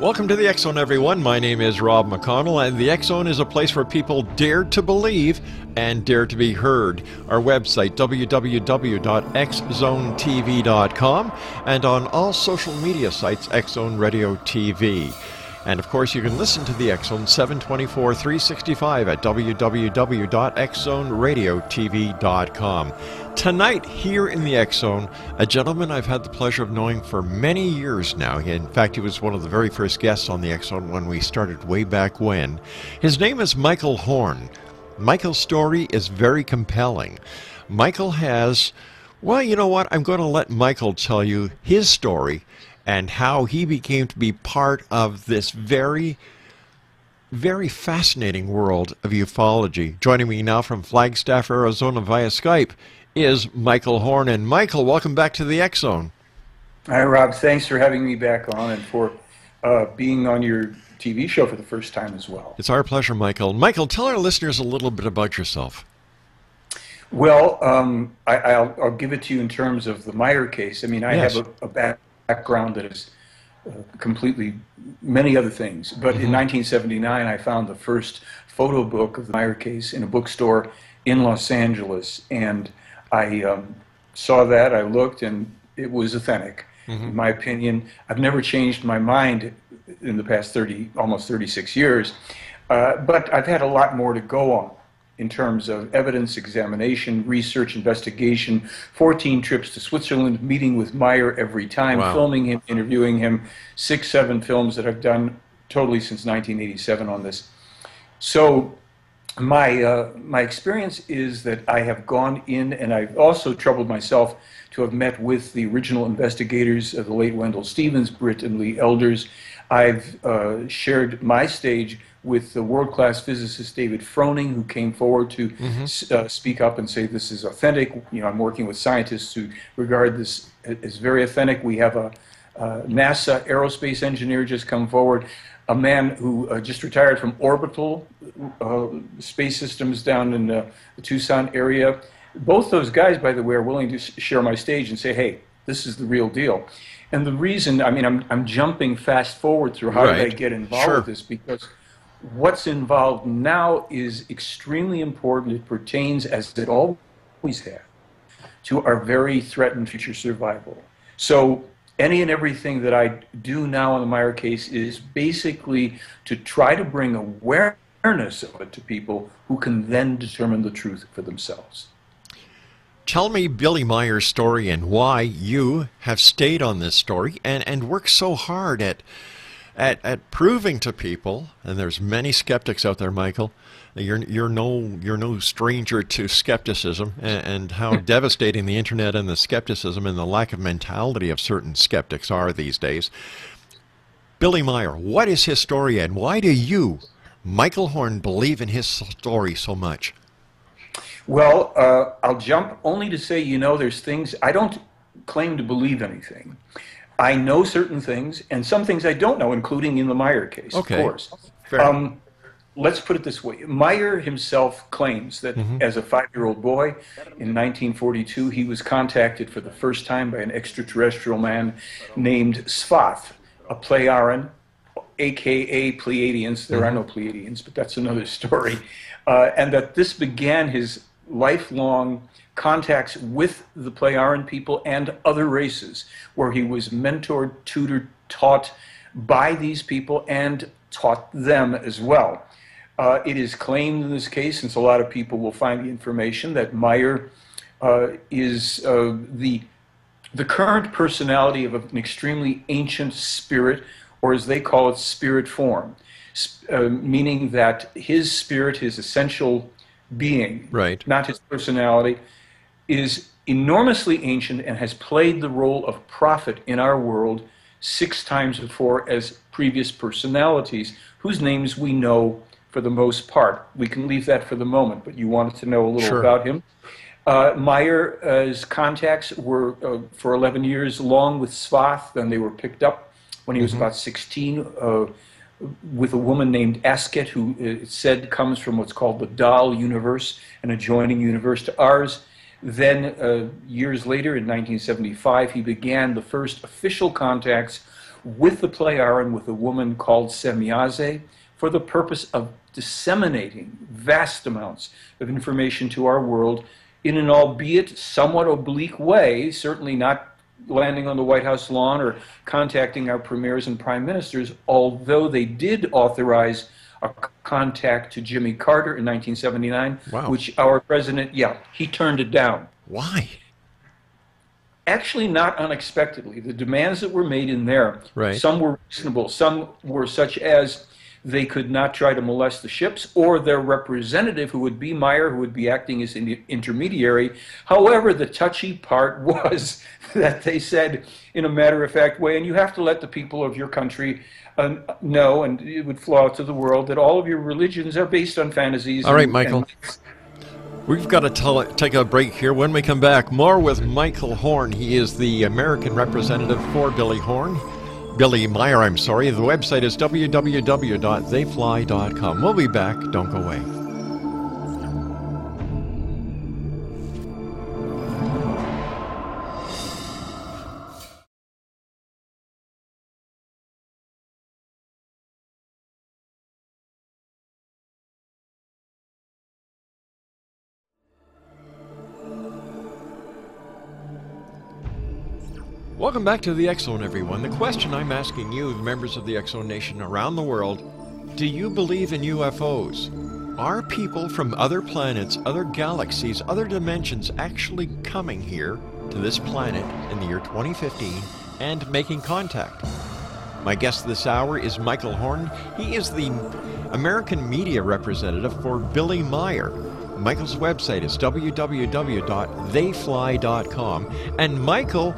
Welcome to the X Zone, everyone. My name is Rob McConnell, and the X Zone is a place where people dare to believe and dare to be heard. Our website, www.xzonetv.com, and on all social media sites, Zone Radio TV. And of course, you can listen to the Zone 724 365 at www.xzoneradiotv.com. Tonight, here in the Zone, a gentleman I've had the pleasure of knowing for many years now. In fact, he was one of the very first guests on the Zone when we started way back when. His name is Michael Horn. Michael's story is very compelling. Michael has, well, you know what? I'm going to let Michael tell you his story and how he became to be part of this very very fascinating world of ufology. Joining me now from Flagstaff, Arizona via Skype is Michael Horn. And Michael, welcome back to the X Zone. Hi, Rob. Thanks for having me back on and for uh, being on your TV show for the first time as well. It's our pleasure, Michael. Michael, tell our listeners a little bit about yourself. Well, um, I, will give it to you in terms of the Meier case. I mean, I yes. have a, a, background that is uh, completely many other things. But mm-hmm. in 1979, I found the first photo book of the Meier case in a bookstore in Los Angeles, and I um, saw that, I looked, and it was authentic. Mm-hmm. In my opinion, I've never changed my mind in the past 30, almost 36 years, uh, but I've had a lot more to go on in terms of evidence examination, research, investigation, 14 trips to Switzerland, meeting with Meier every time, wow. filming him, interviewing him, six, seven films that I've done totally since 1987 on this. So my uh, my experience is that I have gone in, and I've also troubled myself to have met with the original investigators, uh, the late Wendell Stevens, Britt and Lee Elders. I've uh, shared my stage with the world-class physicist David Froning, who came forward to mm-hmm. uh, speak up and say this is authentic. You know, I'm working with scientists who regard this as very authentic. We have a uh, NASA aerospace engineer just come forward a man who uh, just retired from orbital uh, space systems down in uh, the Tucson area. Both those guys, by the way, are willing to share my stage and say, hey, this is the real deal. And the reason, I mean, I'm, I'm jumping fast forward through how right. did I get involved sure. with this because what's involved now is extremely important. It pertains, as it always has, to our very threatened future survival. So any and everything that I do now on the Meier case is basically to try to bring awareness of it to people who can then determine the truth for themselves. Tell me Billy Meier's story and why you have stayed on this story and, and worked so hard at, at, at proving to people, and there's many skeptics out there, Michael, you're you're no you're no stranger to skepticism and, and how devastating the internet and the skepticism and the lack of mentality of certain skeptics are these days. Billy Meier, what is his story and why do you, Michael Horn, believe in his story so much? Well, uh, I'll jump only to say, you know, there's things I don't claim to believe anything. I know certain things, and some things I don't know, including in the Meier case, okay. of course. Um, let's put it this way Meier himself claims that mm-hmm. as a five year old boy in 1942, he was contacted for the first time by an extraterrestrial man named Sfath, a Plejaren, aka Pleiadians. There mm-hmm. are no Pleiadians, but that's another story. Uh, and that this began his lifelong contacts with the Plejaren people and other races, where he was mentored, tutored, taught by these people and taught them as well. Uh, it is claimed in this case, since a lot of people will find the information, that Meier uh, is uh, the, the current personality of an extremely ancient spirit, or as they call it, spirit form, uh, meaning that his spirit, his essential being, right. not his personality, is enormously ancient and has played the role of prophet in our world six times before as previous personalities whose names we know for the most part. We can leave that for the moment, but you wanted to know a little sure. about him. Uh, Meier's contacts were uh, for 11 years long with Sfath, then they were picked up when he was mm-hmm. about 16 uh, with a woman named Asket, who uh, it said comes from what's called the Dahl universe, an adjoining universe to ours. Then, uh, years later, in 1975, he began the first official contacts with the Plejaren and with a woman called Semjase for the purpose of disseminating vast amounts of information to our world in an albeit somewhat oblique way, certainly not landing on the White House lawn or contacting our premiers and prime ministers, although they did authorize a contact to Jimmy Carter in 1979, wow. which our president, yeah, he turned it down. Why? Actually, not unexpectedly. The demands that were made in there, right. some were reasonable, some were such as they could not try to molest the ships or their representative, who would be Meier, who would be acting as an intermediary. However, the touchy part was that they said, in a matter of fact way, and you have to let the people of your country uh, know, and it would flow out to the world, that all of your religions are based on fantasies. All right, and, Michael. And We've got to tell, take a break here. When we come back, more with Michael Horn. He is the American representative for Billy Horn. Billy Meier, I'm sorry. The website is www.theyfly.com. We'll be back. Don't go away. Welcome back to the Zone, everyone. The question I'm asking you, members of the Zone Nation around the world, do you believe in UFOs? Are people from other planets, other galaxies, other dimensions actually coming here to this planet in the year 2015 and making contact? My guest this hour is Michael Horn. He is the American media representative for Billy Meier. Michael's website is www.theyfly.com. And Michael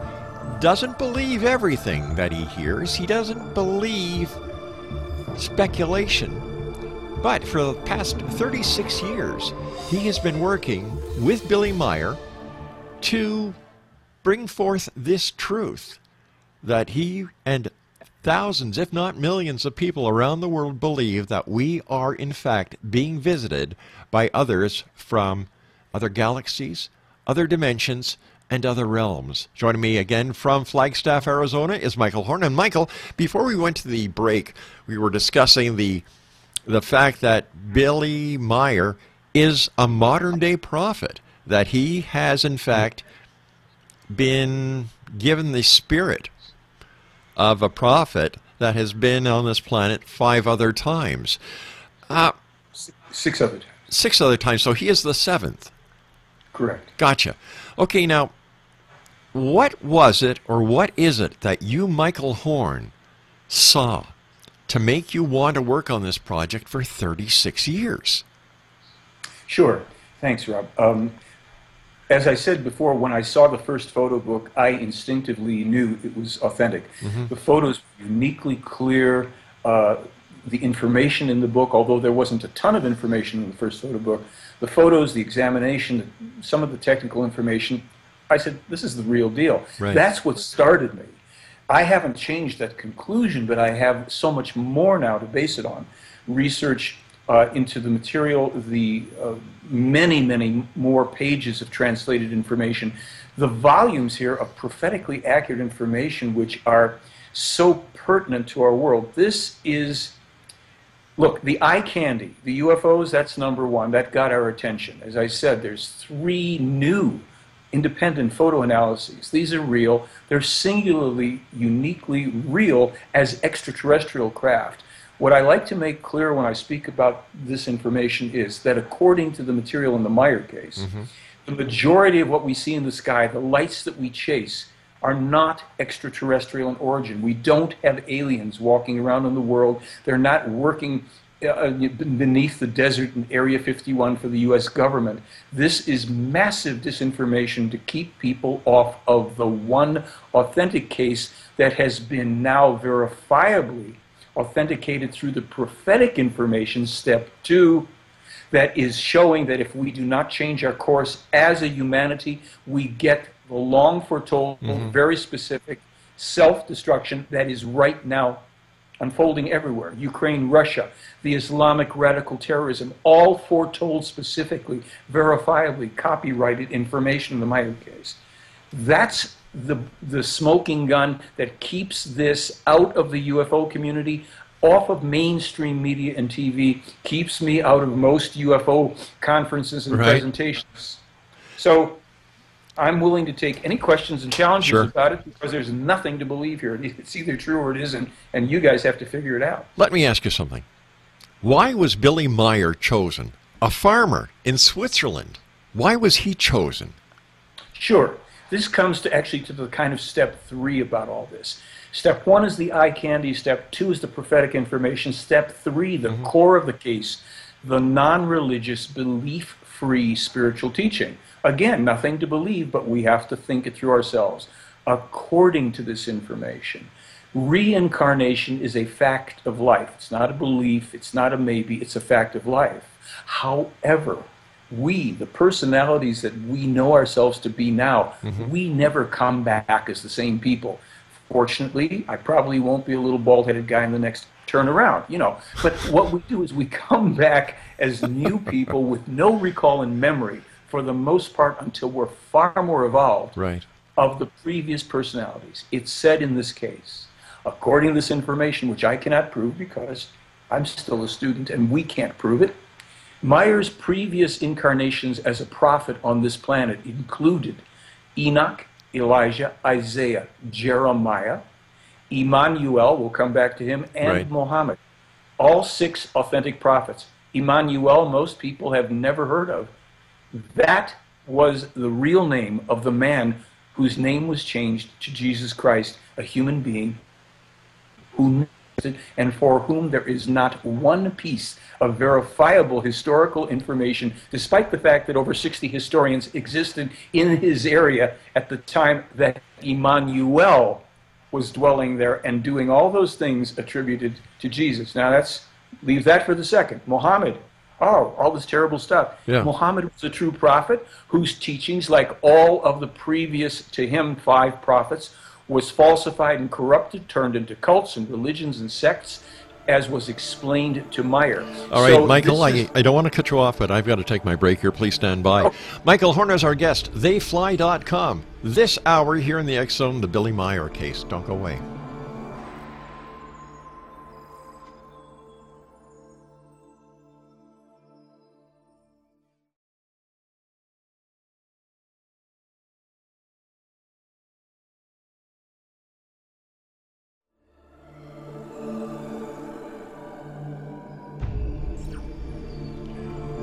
doesn't believe everything that he hears. He doesn't believe speculation. But for the past 36 years, he has been working with Billy Meier to bring forth this truth that he and thousands, if not millions, of people around the world believe that we are, in fact, being visited by others from other galaxies, other dimensions, and other realms. Joining me again from Flagstaff, Arizona is Michael Horn. And Michael, before we went to the break, we were discussing the the fact that Billy Meier is a modern day prophet, that he has in fact been given the spirit of a prophet that has been on this planet five other times. Uh, six other times. Six other times. So he is the seventh. Correct. Gotcha. Okay, now what was it or what is it that you, Michael Horn, saw to make you want to work on this project for 36 years? Sure. Thanks, Rob. Um, as I said before, when I saw the first photo book, I instinctively knew it was authentic. Mm-hmm. The photos were uniquely clear. Uh, the information in the book, although there wasn't a ton of information in the first photo book, the photos, the examination, some of the technical information, I said, this is the real deal. Right. That's what started me. I haven't changed that conclusion, but I have so much more now to base it on. Research uh, into the material, the uh, many, many more pages of translated information, the volumes here of prophetically accurate information which are so pertinent to our world. This is, look, the eye candy, the UFOs, that's number one. That got our attention. As I said, there's three new independent photo analyses. These are real. They're singularly, uniquely real as extraterrestrial craft. What I like to make clear when I speak about this information is that according to the material in the Meier case, mm-hmm. the majority of what we see in the sky, the lights that we chase, are not extraterrestrial in origin. We don't have aliens walking around in the world. They're not working uh, beneath the desert in Area 51 for the US government. This is massive disinformation to keep people off of the one authentic case that has been now verifiably authenticated through the prophetic information, step two, that is showing that if we do not change our course as a humanity, we get the long foretold, mm-hmm. very specific self destruction that is right now unfolding everywhere Ukraine, Russia, the Islamic radical terrorism, all foretold specifically, verifiably, copyrighted information in the Meier case. That's the, the smoking gun that keeps this out of the UFO community, off of mainstream media and TV, keeps me out of most UFO conferences and right. presentations. So I'm willing to take any questions and challenges sure. about it because there's nothing to believe here. It's either true or it isn't, and you guys have to figure it out. Let me ask you something. Why was Billy Meier chosen? A farmer in Switzerland. Why was he chosen? Sure. This comes to actually to the kind of step three about all this. Step one is the eye candy. Step two is the prophetic information. Step three, the mm-hmm. core of the case, the non religious, belief free spiritual teaching. Again, nothing to believe, but we have to think it through ourselves. According to this information, reincarnation is a fact of life. It's not a belief, it's not a maybe, it's a fact of life. However, we, the personalities that we know ourselves to be now, mm-hmm. we never come back as the same people. Fortunately, I probably won't be a little bald headed guy in the next turnaround, you know. But what we do is we come back as new people with no recall and memory for the most part until we're far more evolved right. of the previous personalities. It's said in this case, according to this information, which I cannot prove because I'm still a student and we can't prove it, Meier's previous incarnations as a prophet on this planet included Enoch, Elijah, Isaiah, Jeremiah, Emmanuel, we'll come back to him, and right. Muhammad. All six authentic prophets. Emmanuel, most people have never heard of. That was the real name of the man whose name was changed to Jesus Christ, a human being who and for whom there is not one piece of verifiable historical information, despite the fact that over 60 historians existed in his area at the time that Emmanuel was dwelling there and doing all those things attributed to Jesus. Now let's leave that for the second. Muhammad, oh, all this terrible stuff. Yeah. Muhammad was a true prophet whose teachings, like all of the previous to him five prophets, was falsified and corrupted, turned into cults and religions and sects, as was explained to Meier. All right, so Michael, I, I don't want to cut you off, but I've got to take my break here. Please stand by. Oh. Michael Horn is our guest, theyfly.com. This hour here in the X Zone, the Billy Meier case. Don't go away.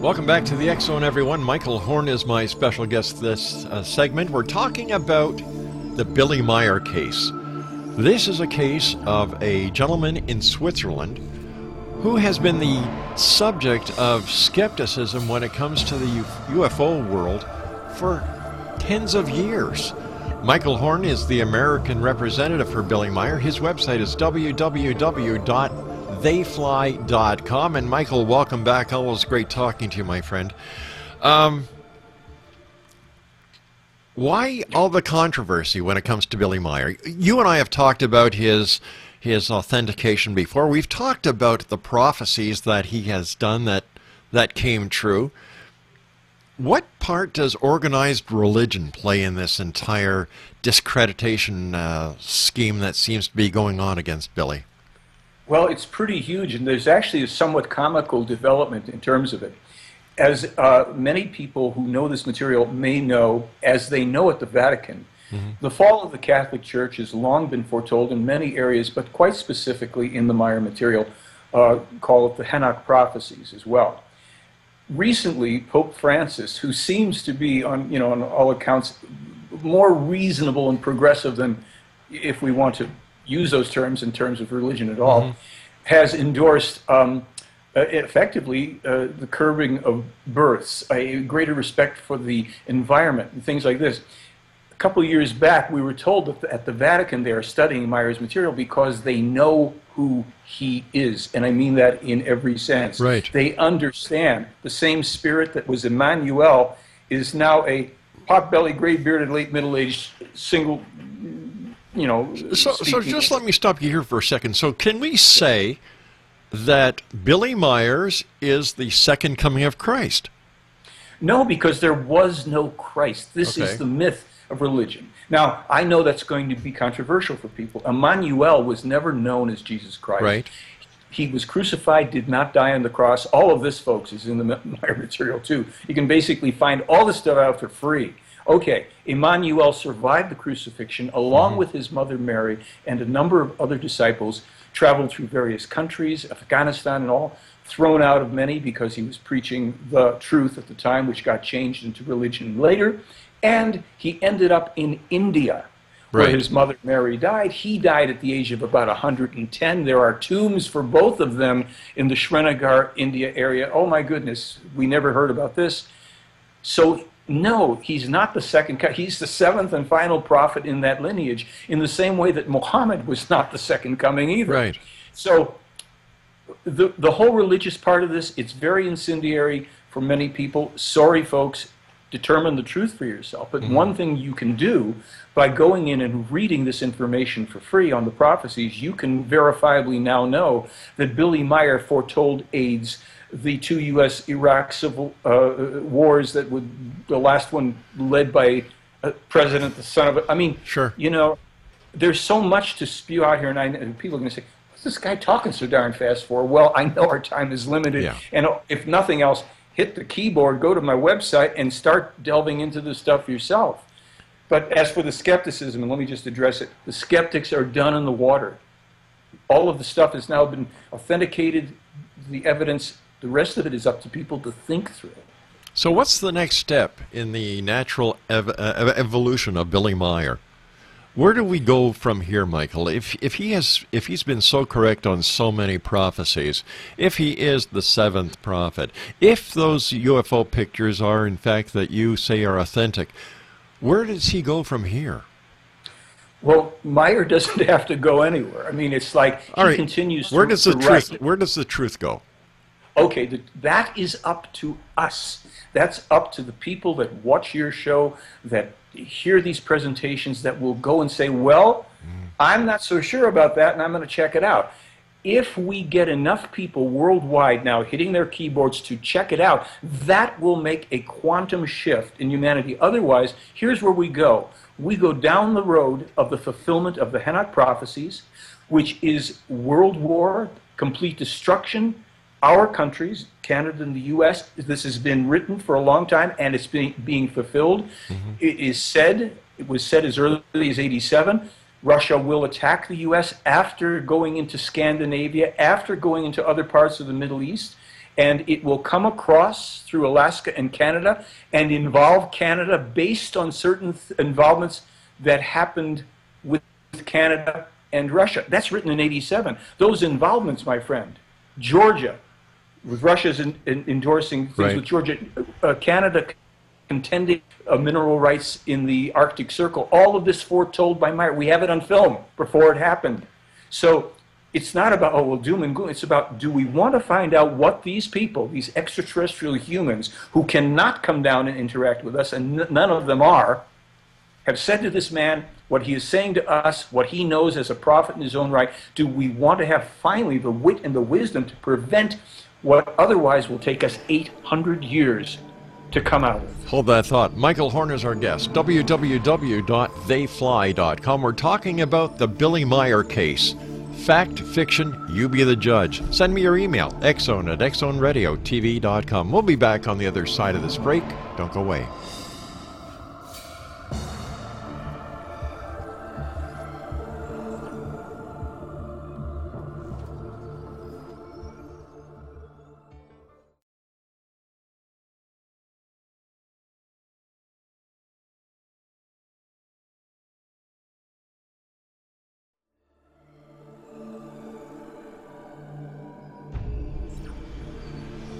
Welcome back to the X Zone, everyone. Michael Horn is my special guest this uh, segment. We're talking about the Billy Meier case. This is a case of a gentleman in Switzerland who has been the subject of skepticism when it comes to the UFO world for tens of years. Michael Horn is the American representative for Billy Meier. His website is www theyfly.com. And Michael, welcome back. Always great talking to you, my friend. Um, why all the controversy when it comes to Billy Meier? You and I have talked about his his authentication before. We've talked about the prophecies that he has done that that came true. What part does organized religion play in this entire discreditation uh, scheme that seems to be going on against Billy? Well, it's pretty huge, and there's actually a somewhat comical development in terms of it. As uh, many people who know this material may know, as they know at the Vatican, mm-hmm. the fall of the Catholic Church has long been foretold in many areas, but quite specifically in the Meier material, uh, call it the Henoch prophecies as well. Recently, Pope Francis, who seems to be, on you know, on all accounts, more reasonable and progressive than, if we want to use those terms in terms of religion at all, mm-hmm. has endorsed um, uh, effectively uh, the curbing of births, a greater respect for the environment, and things like this. A couple of years back, we were told that at the Vatican they are studying Meier's material because they know who he is. And I mean that in every sense. Right. They understand the same spirit that was Emmanuel is now a pot-bellied, gray-bearded, late middle-aged, single you know. So, so just let me stop you here for a second. So, can we say that Billy Myers is the second coming of Christ? No, because there was no Christ. This okay. is the myth of religion. Now, I know that's going to be controversial for people. Emmanuel was never known as Jesus Christ. Right. He was crucified, did not die on the cross. All of this, folks, is in the Meier material, too. You can basically find all this stuff out for free. Okay, Emmanuel survived the crucifixion along mm-hmm. with his mother Mary and a number of other disciples, traveled through various countries, Afghanistan and all, thrown out of many because he was preaching the truth at the time, which got changed into religion later. And he ended up in India, where right. his mother Mary died. He died at the age of about 110. There are tombs for both of them in the Srinagar, India area. Oh my goodness, we never heard about this. So, no, he's not the second. He's the seventh and final prophet in that lineage, in the same way that Muhammad was not the second coming either. Right. So, the, the whole religious part of this, it's very incendiary for many people. Sorry, folks, determine the truth for yourself. But mm-hmm. one thing you can do by going in and reading this information for free on the prophecies, you can verifiably now know that Billy Meier foretold AIDS, the two U.S. Iraq civil uh, wars that would, the last one led by a president, the son of, a, I mean, sure. you know, there's so much to spew out here, and, I, and people are going to say, what's this guy talking so darn fast for? Well, I know our time is limited, yeah. and if nothing else, hit the keyboard, go to my website, and start delving into the stuff yourself. But as for the skepticism, and let me just address it, the skeptics are done in the water. All of the stuff has now been authenticated, the evidence, the rest of it is up to people to think through. So, what's the next step in the natural ev- uh, evolution of Billy Meier? Where do we go from here, Michael? If if he has if he's been so correct on so many prophecies, if he is the seventh prophet, if those UFO pictures are in fact that you say are authentic, where does he go from here? Well, Meier doesn't have to go anywhere. I mean, it's like he right. continues. Where does the truth? Where does the truth go? Okay, the, that is up to us. That's up to the people that watch your show, that hear these presentations, that will go and say, well, mm. I'm not so sure about that, and I'm going to check it out. If we get enough people worldwide now hitting their keyboards to check it out, that will make a quantum shift in humanity. Otherwise, here's where we go. We go down the road of the fulfillment of the Henoch prophecies, which is world war, complete destruction, our countries, Canada and the U.S., this has been written for a long time and it's being, being fulfilled. Mm-hmm. It is said, it was said as early as 87, Russia will attack the U.S. after going into Scandinavia, after going into other parts of the Middle East, and it will come across through Alaska and Canada and involve Canada based on certain th- involvements that happened with Canada and Russia. That's written in 87. Those involvements, my friend, Georgia, with Russia's in, in, endorsing things right. with Georgia, uh, Canada contending uh, mineral rights in the Arctic Circle. All of this foretold by Meier. We have it on film before it happened. So it's not about, oh, well, doom and gloom. It's about, do we want to find out what these people, these extraterrestrial humans who cannot come down and interact with us, and n- none of them are, have said to this man, what he is saying to us, what he knows as a prophet in his own right, do we want to have finally the wit and the wisdom to prevent what otherwise will take us 800 years to come out of. Hold that thought. Michael Horn is our guest. www.theyfly.com. We're talking about the Billy Meier case. Fact, fiction, you be the judge. Send me your email, xzone at xzoneradiotv.com. We'll be back on the other side of this break. Don't go away.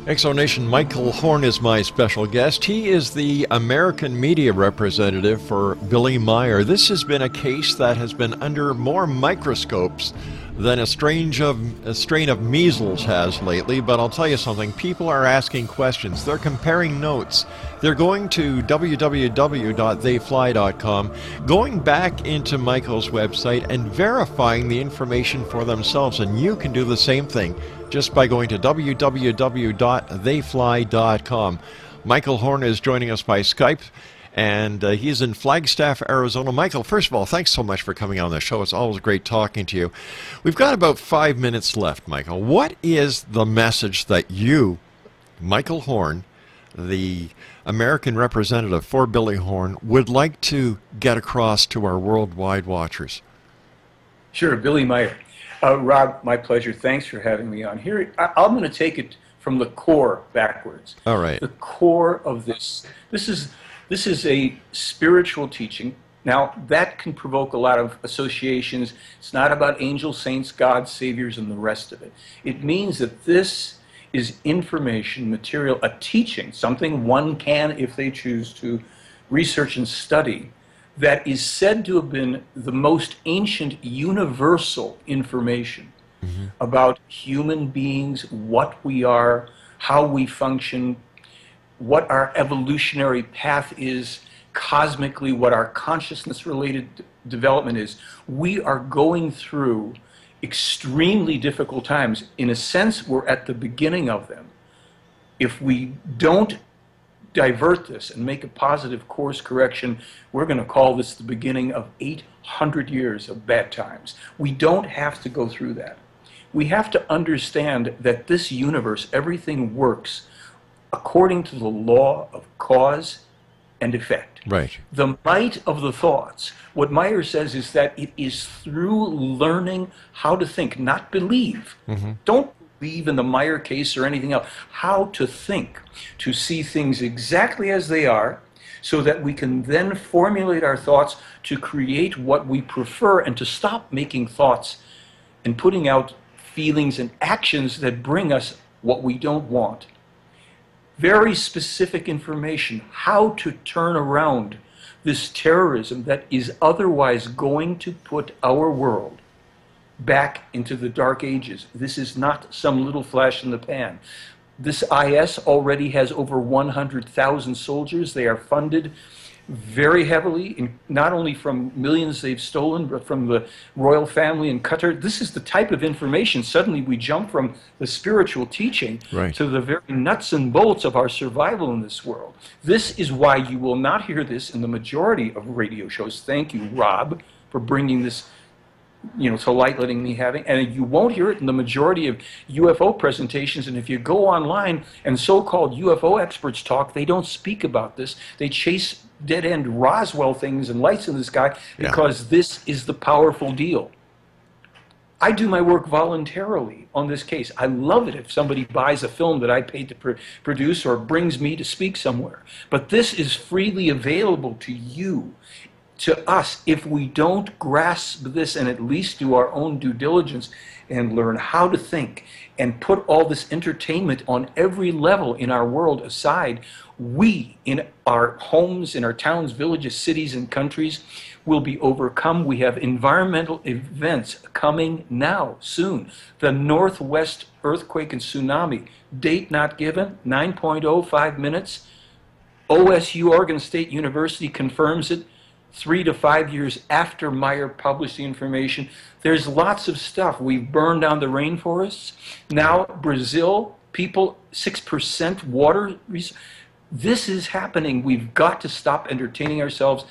Exonation Michael Horn is my special guest. He is the American media representative for Billy Meier. This has been a case that has been under more microscopes than a, strange of, a strain of measles has lately. But I'll tell you something people are asking questions, they're comparing notes. They're going to www.theyfly.com, going back into Michael's website and verifying the information for themselves. And you can do the same thing just by going to www.theyfly.com. Michael Horn is joining us by Skype. And uh, he's in Flagstaff, Arizona. Michael, first of all, thanks so much for coming on the show. It's always great talking to you. We've got about five minutes left, Michael. What is the message that you, Michael Horn, the American representative for Billy Horn, would like to get across to our worldwide watchers? Sure, Billy Meier. Uh, Rob, my pleasure. Thanks for having me on here. I, I'm going to take it from the core backwards. All right. The core of this. This is this is a spiritual teaching. Now that can provoke a lot of associations. It's not about angels, saints, gods, saviors, and the rest of it. It means that this is information, material, a teaching, something one can, if they choose to, research and study that is said to have been the most ancient universal information mm-hmm. about human beings, what we are, how we function, what our evolutionary path is, cosmically, what our consciousness related development is. We are going through extremely difficult times. In a sense, we're at the beginning of them. If we don't divert this and make a positive course correction, we're going to call this the beginning of 800 years of bad times. We don't have to go through that. We have to understand that this universe, everything works according to the law of cause and effect. Right. The might of the thoughts. What Meier says is that it is through learning how to think, not believe. Mm-hmm. Don't believe in the Meier case or anything else. How to think, to see things exactly as they are, so that we can then formulate our thoughts to create what we prefer and to stop making thoughts and putting out feelings and actions that bring us what we don't want. Very specific information how to turn around this terrorism that is otherwise going to put our world back into the dark ages. This is not some little flash in the pan. This IS already has over 100,000 soldiers. They are funded very heavily, in, not only from millions they've stolen, but from the royal family in Qatar. This is the type of information. Suddenly we jump from the spiritual teaching right. to the very nuts and bolts of our survival in this world. This is why you will not hear this in the majority of radio shows. Thank you, Rob, for bringing this you know, to light letting me having, and you won't hear it in the majority of UFO presentations. And if you go online and so-called UFO experts talk, they don't speak about this. They chase dead-end Roswell things and lights in the sky because yeah. this is the powerful deal. I do my work voluntarily on this case. I love it if somebody buys a film that I paid to pr- produce or brings me to speak somewhere. But this is freely available to you to us if we don't grasp this and at least do our own due diligence and learn how to think and put all this entertainment on every level in our world aside, we in our homes, in our towns, villages, cities, and countries will be overcome. We have environmental events coming now, soon. The Northwest earthquake and tsunami, date not given, 9.05 minutes. OSU, Oregon State University, confirms it three to five years after Meier published the information. There's lots of stuff. We've burned down the rainforests. Now, Brazil, people, 6% water. This is happening. We've got to stop entertaining ourselves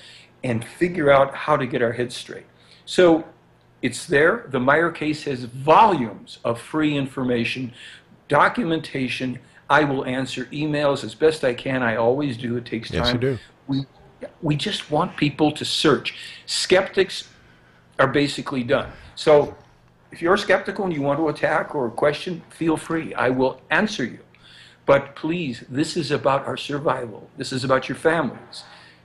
and figure out how to get our heads straight. So it's there. The Meier case has volumes of free information, documentation. I will answer emails as best I can. I always do. It takes time. Yes, you do. We we just want people to search. Skeptics are basically done. So if you're skeptical and you want to attack or question, feel free. I will answer you. But please, this is about our survival. This is about your families.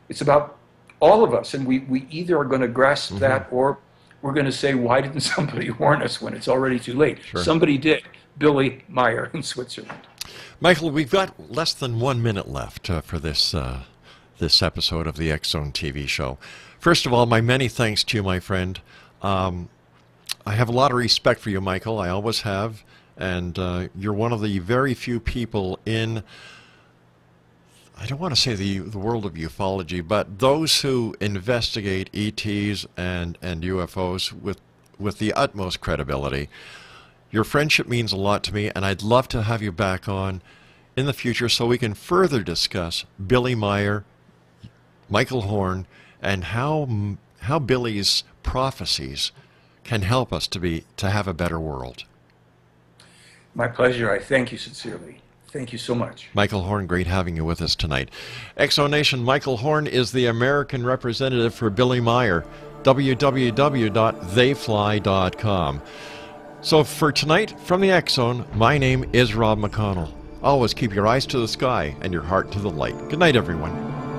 It's about all of us. And we, we either are going to grasp mm-hmm. that or we're going to say, why didn't somebody warn us when it's already too late? Sure. Somebody did. Billy Meier in Switzerland. Michael, we've got less than one minute left uh, for this uh, this episode of the Zone TV show. First of all, my many thanks to you, my friend. Um, I have a lot of respect for you, Michael. I always have. And uh, you're one of the very few people in, I don't want to say the, the world of ufology, but those who investigate ETs and, and UFOs with, with the utmost credibility. Your friendship means a lot to me, and I'd love to have you back on in the future so we can further discuss Billy Meier Michael Horn, and how how Billy's prophecies can help us to be to have a better world. My pleasure. I thank you sincerely. Thank you so much. Michael Horn, great having you with us tonight. Exonation, Michael Horn is the American representative for Billy Meier. www.theyfly.com. So for tonight, from the X Zone, my name is Rob McConnell. Always keep your eyes to the sky and your heart to the light. Good night, everyone.